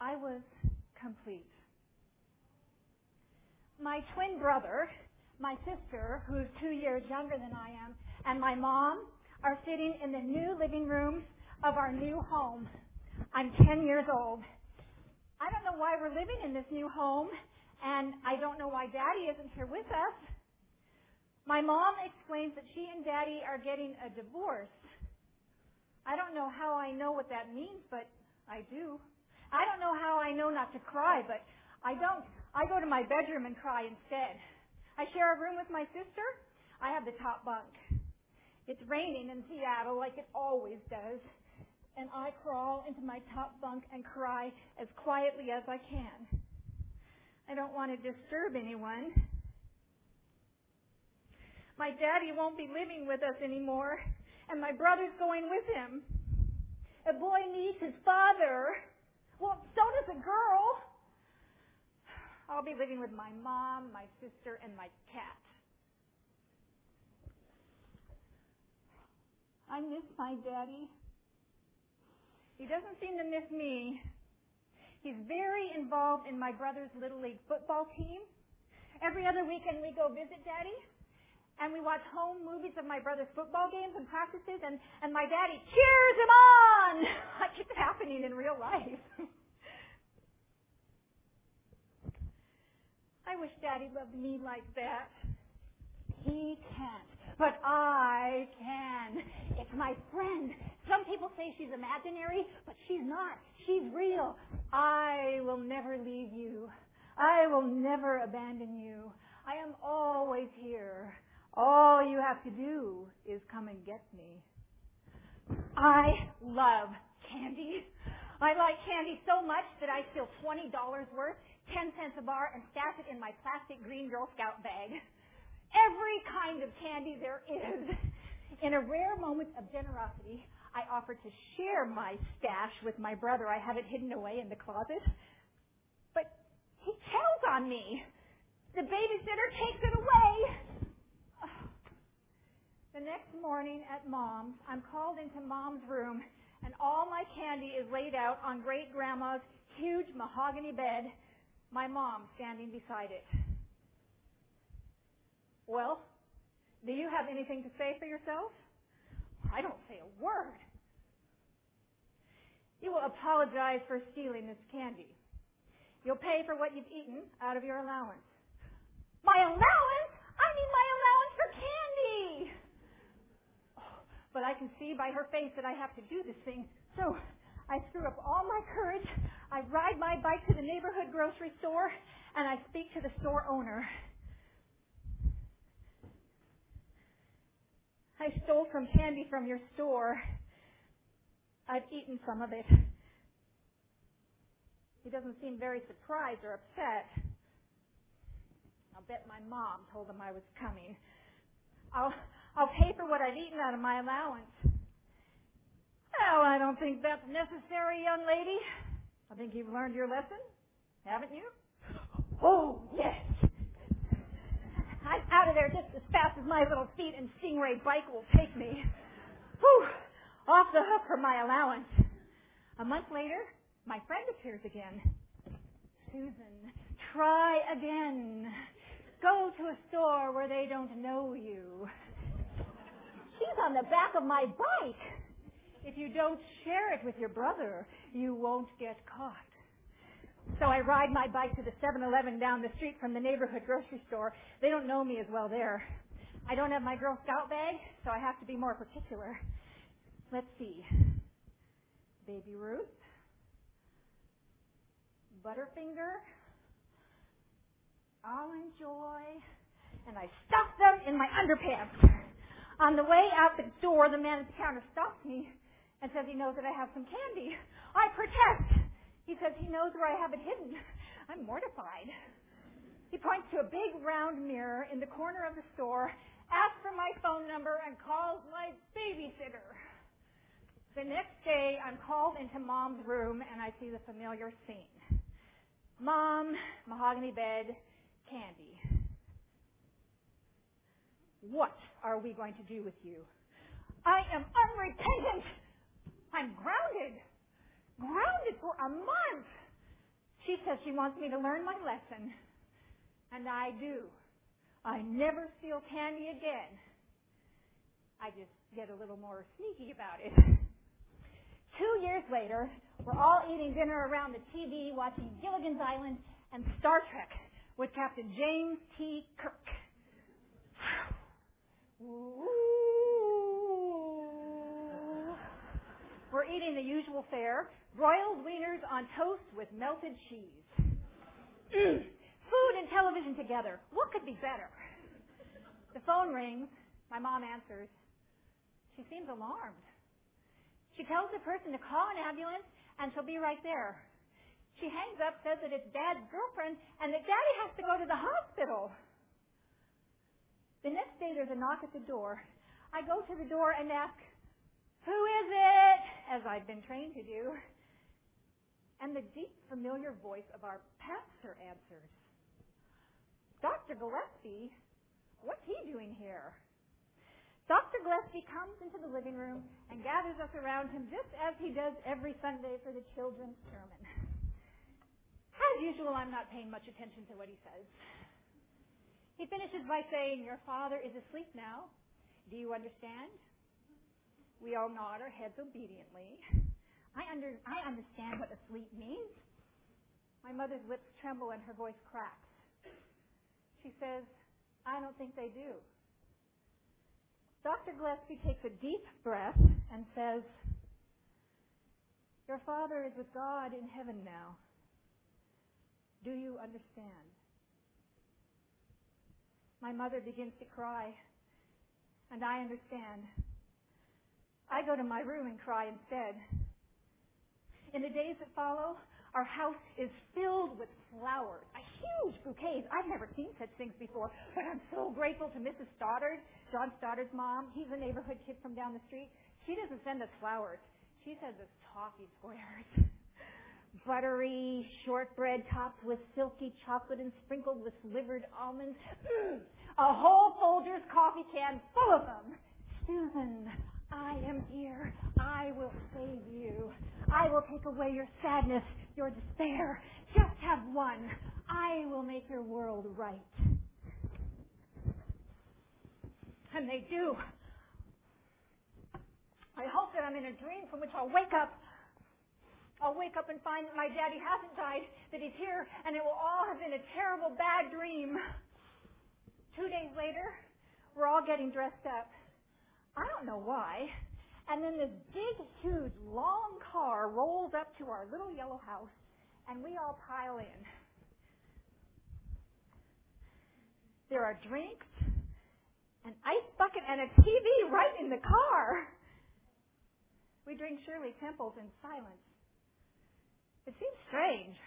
I was complete. My twin brother, my sister, who's two years younger than I am, and my mom are sitting in the new living room of our new home. I'm 10 years old. I don't know why we're living in this new home, and I don't know why Daddy isn't here with us. My mom explains that she and Daddy are getting a divorce. I don't know how I know what that means, but I do. I don't know how I know not to cry, but I don't. I go to my bedroom and cry instead. I share a room with my sister. I have the top bunk. It's raining in Seattle like it always does. And I crawl into my top bunk and cry as quietly as I can. I don't want to disturb anyone. My daddy won't be living with us anymore, and my brother's going with him. A boy needs his father. Well, so does a girl. I'll be living with my mom, my sister, and my cat. I miss my daddy. He doesn't seem to miss me. He's very involved in my brother's Little League football team. Every other weekend we go visit daddy and we watch home movies of my brother's football games and practices and, and my daddy cheers him on like it's happening in real life. I wish daddy loved me like that. He can't. But I can. It's my friend. Some people say she's imaginary, but she's not. She's real. I will never leave you. I will never abandon you. I am always here. All you have to do is come and get me. I love candy. I like candy so much that I steal $20 worth, 10 cents a bar, and stash it in my plastic green Girl Scout bag every kind of candy there is. In a rare moment of generosity, I offer to share my stash with my brother. I have it hidden away in the closet. But he tells on me. The babysitter takes it away. The next morning at mom's, I'm called into mom's room and all my candy is laid out on great grandma's huge mahogany bed, my mom standing beside it. Well, do you have anything to say for yourself? I don't say a word. You will apologize for stealing this candy. You'll pay for what you've eaten out of your allowance. My allowance? I need my allowance for candy! Oh, but I can see by her face that I have to do this thing. So I screw up all my courage. I ride my bike to the neighborhood grocery store and I speak to the store owner. I stole some candy from your store. I've eaten some of it. He doesn't seem very surprised or upset. I'll bet my mom told him I was coming. I'll, I'll pay for what I've eaten out of my allowance. Well, I don't think that's necessary, young lady. I think you've learned your lesson, haven't you? Oh, yes. I'm out of there just as fast as my little feet and Stingray bike will take me. Whew, off the hook for my allowance. A month later, my friend appears again. Susan, try again. Go to a store where they don't know you. She's on the back of my bike. If you don't share it with your brother, you won't get caught. So I ride my bike to the 7-Eleven down the street from the neighborhood grocery store. They don't know me as well there. I don't have my Girl Scout bag, so I have to be more particular. Let's see. Baby Ruth. Butterfinger. Joy. And I stuff them in my underpants. On the way out the door, the man at the counter stops me and says he knows that I have some candy. I protest. He says he knows where I have it hidden. I'm mortified. He points to a big round mirror in the corner of the store, asks for my phone number, and calls my babysitter. The next day, I'm called into mom's room and I see the familiar scene. Mom, mahogany bed, candy. What are we going to do with you? I am unrepentant. I'm grounded. Grounded for a month. She says she wants me to learn my lesson. And I do. I never steal candy again. I just get a little more sneaky about it. Two years later, we're all eating dinner around the TV watching Gilligan's Island and Star Trek with Captain James T. Kirk. We're eating the usual fare, broiled wieners on toast with melted cheese. Food and television together. What could be better? The phone rings. My mom answers. She seems alarmed. She tells the person to call an ambulance and she'll be right there. She hangs up, says that it's Dad's girlfriend and that Daddy has to go to the hospital. The next day there's a knock at the door. I go to the door and ask, who is it? As I've been trained to do. And the deep familiar voice of our pastor answers. Dr. Gillespie, what's he doing here? Dr. Gillespie comes into the living room and gathers us around him just as he does every Sunday for the children's sermon. As usual, I'm not paying much attention to what he says. He finishes by saying, Your father is asleep now. Do you understand? We all nod our heads obediently. I, under, I understand what asleep means. My mother's lips tremble and her voice cracks. She says, I don't think they do. Dr. Gillespie takes a deep breath and says, Your father is with God in heaven now. Do you understand? My mother begins to cry, and I understand. I go to my room and cry instead. In the days that follow, our house is filled with flowers, a huge bouquets. I've never seen such things before, but I'm so grateful to Mrs. Stoddard, John Stoddard's mom. He's a neighborhood kid from down the street. She doesn't send us flowers. She sends us toffee squares. Buttery shortbread topped with silky chocolate and sprinkled with slivered almonds. A whole Folgers coffee can full of them. Susan, I am here. I will save you. I will take away your sadness, your despair. Just have one. I will make your world right. And they do. I hope that I'm in a dream from which I'll wake up. I'll wake up and find that my daddy hasn't died, that he's here, and it will all have been a terrible bad dream. Two days later, we're all getting dressed up. I don't know why. And then this big, huge, long car rolls up to our little yellow house, and we all pile in. There are drinks, an ice bucket, and a TV right in the car. We drink Shirley Temples in silence. It seems strange.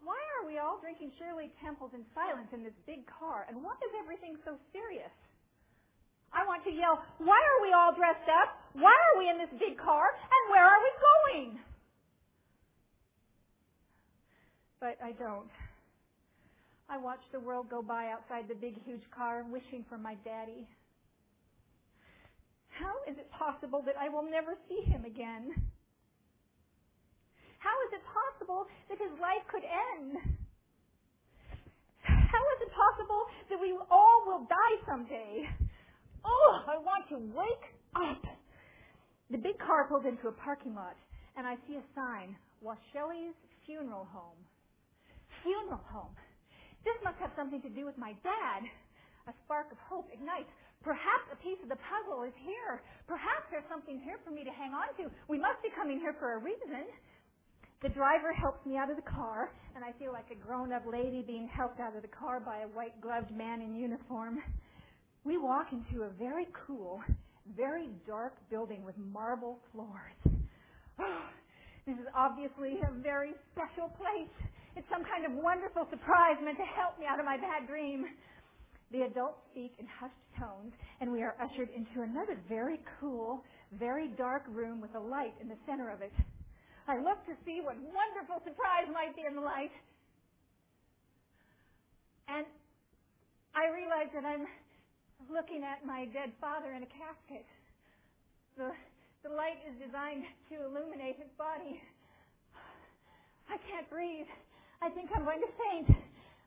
Why are we all drinking Shirley Temples in silence in this big car? And why is everything so serious? I want to yell, why are we all dressed up? Why are we in this big car? And where are we going? But I don't. I watch the world go by outside the big, huge car, wishing for my daddy. How is it possible that I will never see him again? How is it possible that his life could end? How is it possible that we all will die someday? Oh, I want to wake up. The big car pulls into a parking lot, and I see a sign, Washelli's Funeral Home. Funeral home. This must have something to do with my dad. A spark of hope ignites. Perhaps a piece of the puzzle is here. Perhaps there's something here for me to hang on to. We must be coming here for a reason. The driver helps me out of the car, and I feel like a grown-up lady being helped out of the car by a white-gloved man in uniform. We walk into a very cool, very dark building with marble floors. Oh, this is obviously a very special place. It's some kind of wonderful surprise meant to help me out of my bad dream. The adults speak in hushed tones, and we are ushered into another very cool, very dark room with a light in the center of it. I look to see what wonderful surprise might be in the light. And I realize that I'm looking at my dead father in a casket. The, the light is designed to illuminate his body. I can't breathe. I think I'm going to faint.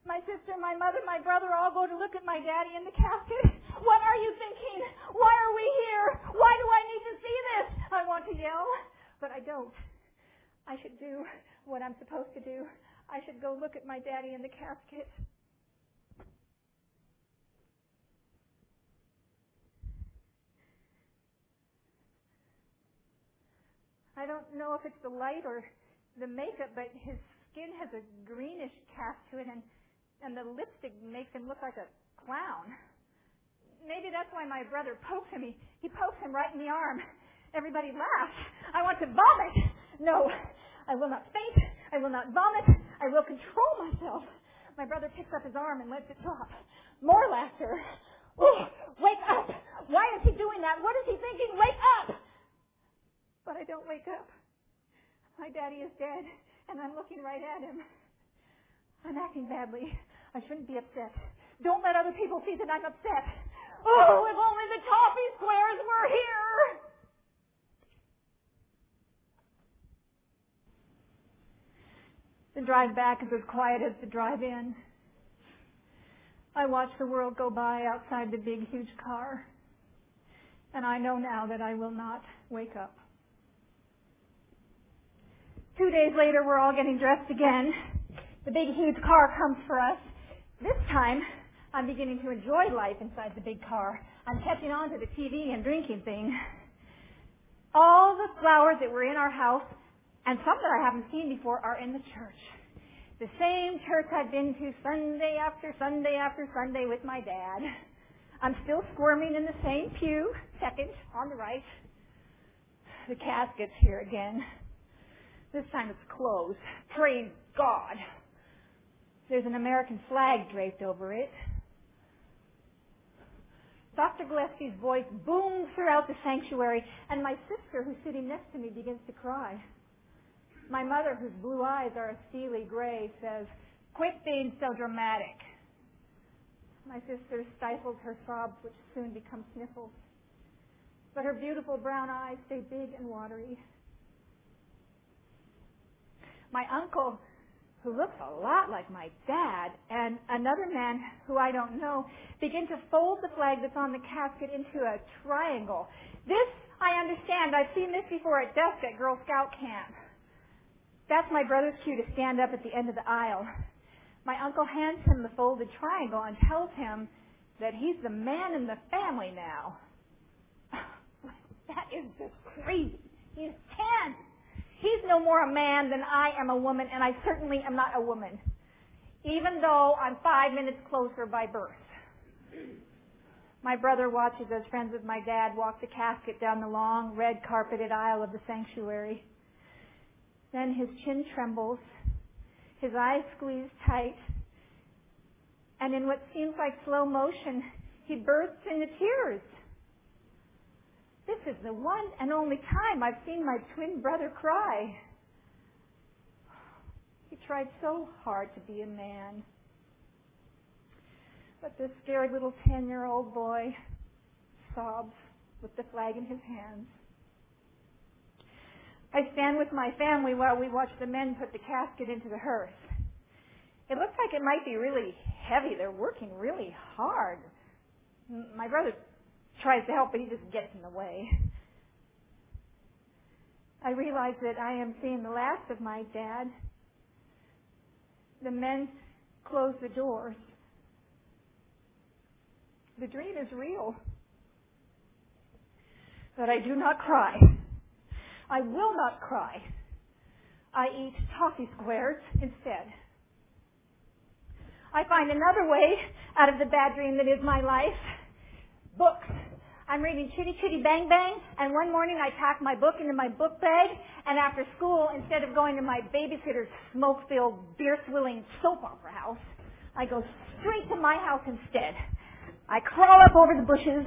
My sister, my mother, my brother all go to look at my daddy in the casket. What are you thinking? Why are we here? Why do I need to see this? I want to yell, but I don't. I should do what I'm supposed to do. I should go look at my daddy in the casket. I don't know if it's the light or the makeup, but his skin has a greenish cast to it, and and the lipstick makes him look like a clown. Maybe that's why my brother pokes him. He, he pokes him right in the arm. Everybody laughs. I want to vomit. No, I will not faint. I will not vomit. I will control myself. My brother picks up his arm and lets it drop. More laughter. Oh, wake up! Why is he doing that? What is he thinking? Wake up! But I don't wake up. My daddy is dead, and I'm looking right at him. I'm acting badly. I shouldn't be upset. Don't let other people see that I'm upset. Oh, if only the toffee squares were here! The drive back is as quiet as the drive in. I watch the world go by outside the big, huge car. And I know now that I will not wake up. Two days later, we're all getting dressed again. The big, huge car comes for us. This time, I'm beginning to enjoy life inside the big car. I'm catching on to the TV and drinking thing. All the flowers that were in our house, and some that I haven't seen before, are in the church. The same church I've been to Sunday after Sunday after Sunday with my dad. I'm still squirming in the same pew, second on the right. The casket's here again. This time it's closed. Praise God. There's an American flag draped over it. Dr. Gillespie's voice booms throughout the sanctuary, and my sister, who's sitting next to me, begins to cry. My mother, whose blue eyes are a steely gray, says, Quit being so dramatic. My sister stifles her sobs, which soon become sniffles. But her beautiful brown eyes stay big and watery. My uncle, who looks a lot like my dad, and another man who I don't know, begin to fold the flag that's on the casket into a triangle. This, I understand. I've seen this before at dusk at Girl Scout camp. That's my brother's cue to stand up at the end of the aisle. My uncle hands him the folded triangle and tells him that he's the man in the family now. that is just crazy. He's ten. He's no more a man than I am a woman, and I certainly am not a woman, even though I'm five minutes closer by birth. My brother watches as friends of my dad walk the casket down the long, red carpeted aisle of the sanctuary. Then his chin trembles, his eyes squeeze tight, and in what seems like slow motion, he bursts into tears. This is the one and only time I've seen my twin brother cry. He tried so hard to be a man. But this scared little 10 year old boy sobs with the flag in his hands. I stand with my family while we watch the men put the casket into the hearse. It looks like it might be really heavy. They're working really hard. My brother tries to help, but he just gets in the way. I realize that I am seeing the last of my dad. The men close the doors. The dream is real. But I do not cry. I will not cry. I eat toffee squares instead. I find another way out of the bad dream that is my life. Books. I'm reading Chitty Chitty Bang Bang, and one morning I pack my book into my book bag, and after school, instead of going to my babysitter's smoke-filled, beer-swilling soap opera house, I go straight to my house instead. I crawl up over the bushes,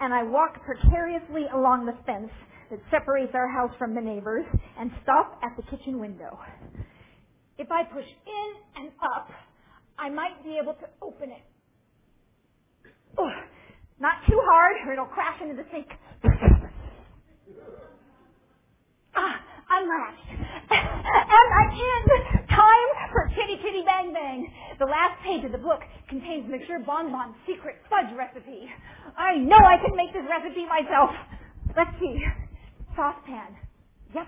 and I walk precariously along the fence that separates our house from the neighbors, and stop at the kitchen window. If I push in and up, I might be able to open it. Ugh. Not too hard or it'll crash into the sink. Ah, I'm latched. and I'm in. Time for Chitty Chitty Bang Bang. The last page of the book contains Monsieur Bonbon's secret fudge recipe. I know I can make this recipe myself. Let's see. Saucepan. Yep.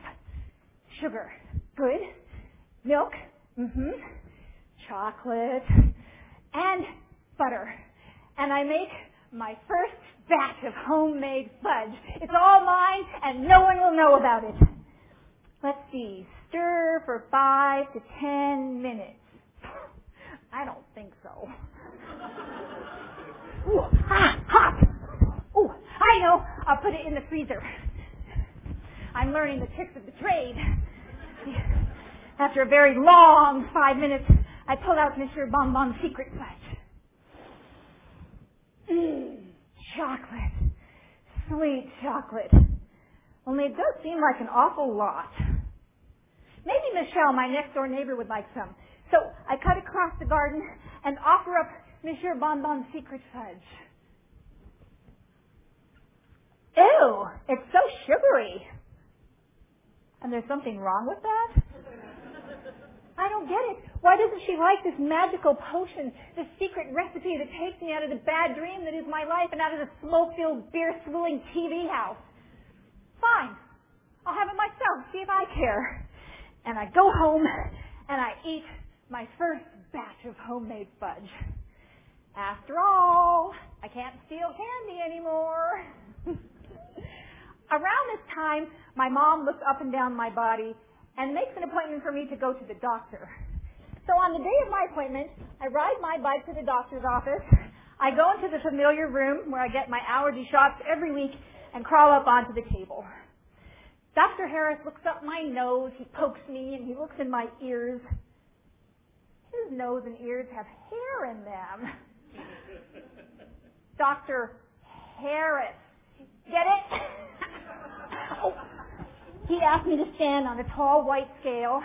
Sugar. Good. Milk. Mm-hmm. Chocolate. And butter. And I make my first batch of homemade fudge. It's all mine and no one will know about it. Let's see. Stir for five to ten minutes. I don't think so. Ooh, ah, hot. Ooh, I know. I'll put it in the freezer. I'm learning the tricks of the trade. After a very long five minutes, I pull out Monsieur Bonbon's secret fudge. Mmm, chocolate. Sweet chocolate. Only it does seem like an awful lot. Maybe Michelle, my next door neighbor, would like some. So I cut across the garden and offer up Monsieur Bonbon's secret fudge. Ew, it's so sugary. And there's something wrong with that? I don't get it. Why doesn't she like this magical potion, this secret recipe that takes me out of the bad dream that is my life and out of the smoke-filled, beer-swilling TV house? Fine. I'll have it myself, see if I care. And I go home and I eat my first batch of homemade fudge. After all, I can't steal candy anymore. Around this time, my mom looks up and down my body and makes an appointment for me to go to the doctor. So on the day of my appointment, I ride my bike to the doctor's office. I go into the familiar room where I get my allergy shots every week and crawl up onto the table. Dr. Harris looks up my nose, he pokes me, and he looks in my ears. His nose and ears have hair in them. Dr. Harris. Get it? He asked me to stand on a tall white scale.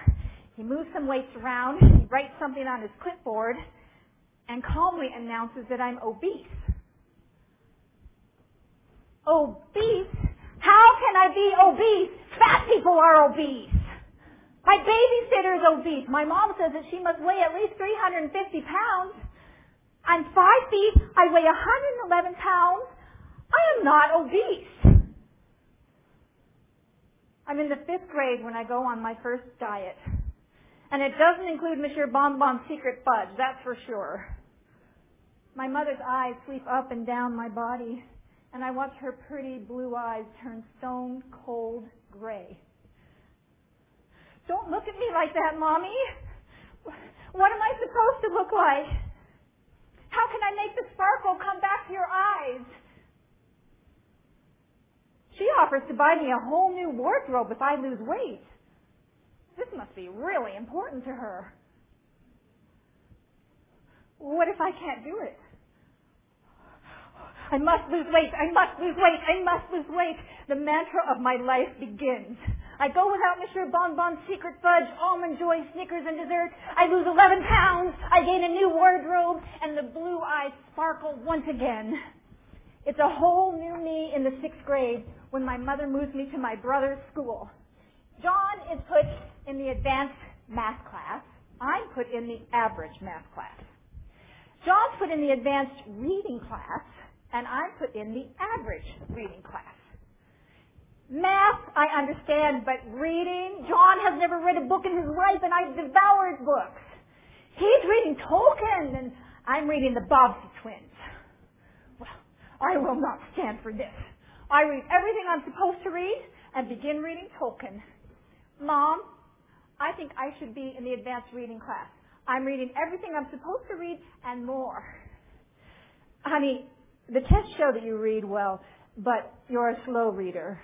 He moves some weights around. He writes something on his clipboard and calmly announces that I'm obese. Obese? How can I be obese? Fat people are obese. My babysitter is obese. My mom says that she must weigh at least 350 pounds. I'm five feet. I weigh 111 pounds. I am not obese. I'm in the fifth grade when I go on my first diet. And it doesn't include Monsieur Bonbon's secret fudge, that's for sure. My mother's eyes sweep up and down my body, and I watch her pretty blue eyes turn stone cold gray. Don't look at me like that, Mommy. What am I supposed to look like? How can I make the sparkle come back to your eyes? She offers to buy me a whole new wardrobe if I lose weight. This must be really important to her. What if I can't do it? I must lose weight. I must lose weight. I must lose weight. The mantra of my life begins. I go without Monsieur Bonbon's secret fudge, almond joy, Snickers, and dessert. I lose 11 pounds. I gain a new wardrobe, and the blue eyes sparkle once again. It's a whole new me in the sixth grade when my mother moves me to my brother's school. John is put in the advanced math class. I'm put in the average math class. John's put in the advanced reading class, and I'm put in the average reading class. Math, I understand, but reading, John has never read a book in his life, and I've devoured books. He's reading Tolkien, and I'm reading the Bobbsey twins. Well, I will not stand for this. I read everything I'm supposed to read and begin reading Tolkien. Mom, I think I should be in the advanced reading class. I'm reading everything I'm supposed to read and more. Honey, the tests show that you read well, but you're a slow reader.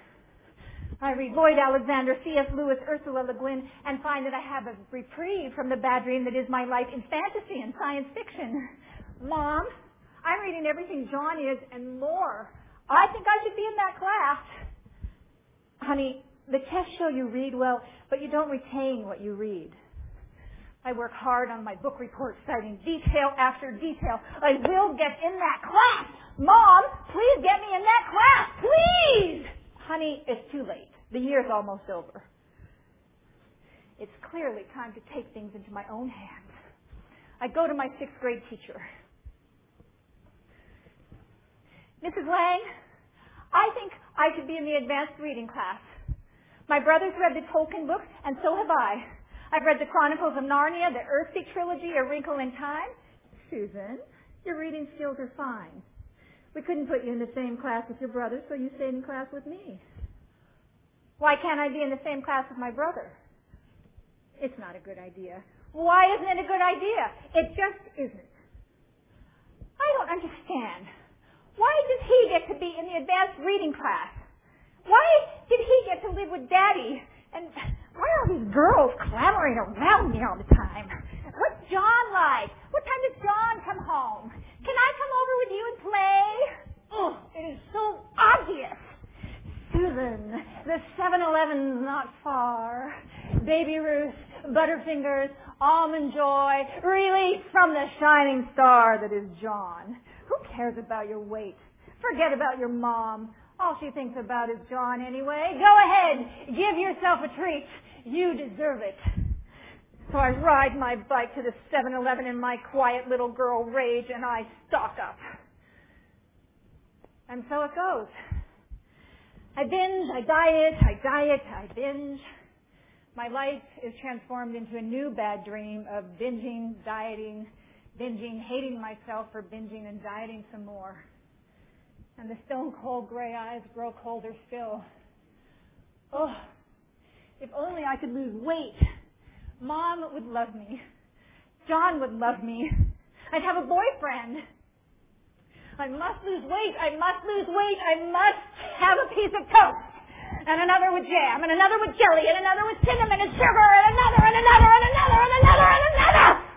I read Lloyd Alexander, C.S. Lewis, Ursula Le Guin, and find that I have a reprieve from the bad dream that is my life in fantasy and science fiction. Mom, I'm reading everything John is and more. I think I should be in that class. Honey, the tests show you read well, but you don't retain what you read. I work hard on my book report, citing detail after detail. I will get in that class. Mom, please get me in that class, please! Honey, it's too late. The year's almost over. It's clearly time to take things into my own hands. I go to my sixth grade teacher. Mrs. Lang, I think I should be in the advanced reading class. My brother's read the Tolkien books, and so have I. I've read the Chronicles of Narnia, the Earthsea trilogy, A Wrinkle in Time. Susan, your reading skills are fine. We couldn't put you in the same class with your brother, so you stayed in class with me. Why can't I be in the same class with my brother? It's not a good idea. Why isn't it a good idea? It just isn't. I don't understand. Why does he get to be in the advanced reading class? Why did he get to live with Daddy? And why are all these girls clamoring around me all the time? What's John like? What time does John come home? Can I come over with you and play? Oh, it is so obvious. Susan, the 7-Eleven's not far. Baby Ruth, Butterfingers, Almond Joy, release from the shining star that is John. Who cares about your weight? Forget about your mom. All she thinks about is John anyway. Go ahead. Give yourself a treat. You deserve it. So I ride my bike to the 7-Eleven in my quiet little girl rage and I stock up. And so it goes. I binge, I diet, I diet, I binge. My life is transformed into a new bad dream of binging, dieting, binging, hating myself for binging and dieting some more. And the stone cold gray eyes grow colder still. Oh, if only I could lose weight. Mom would love me. John would love me. I'd have a boyfriend. I must lose weight. I must lose weight. I must have a piece of toast. And another with jam, and another with jelly, and another with cinnamon and sugar, and another, and another, and another, and another, and another,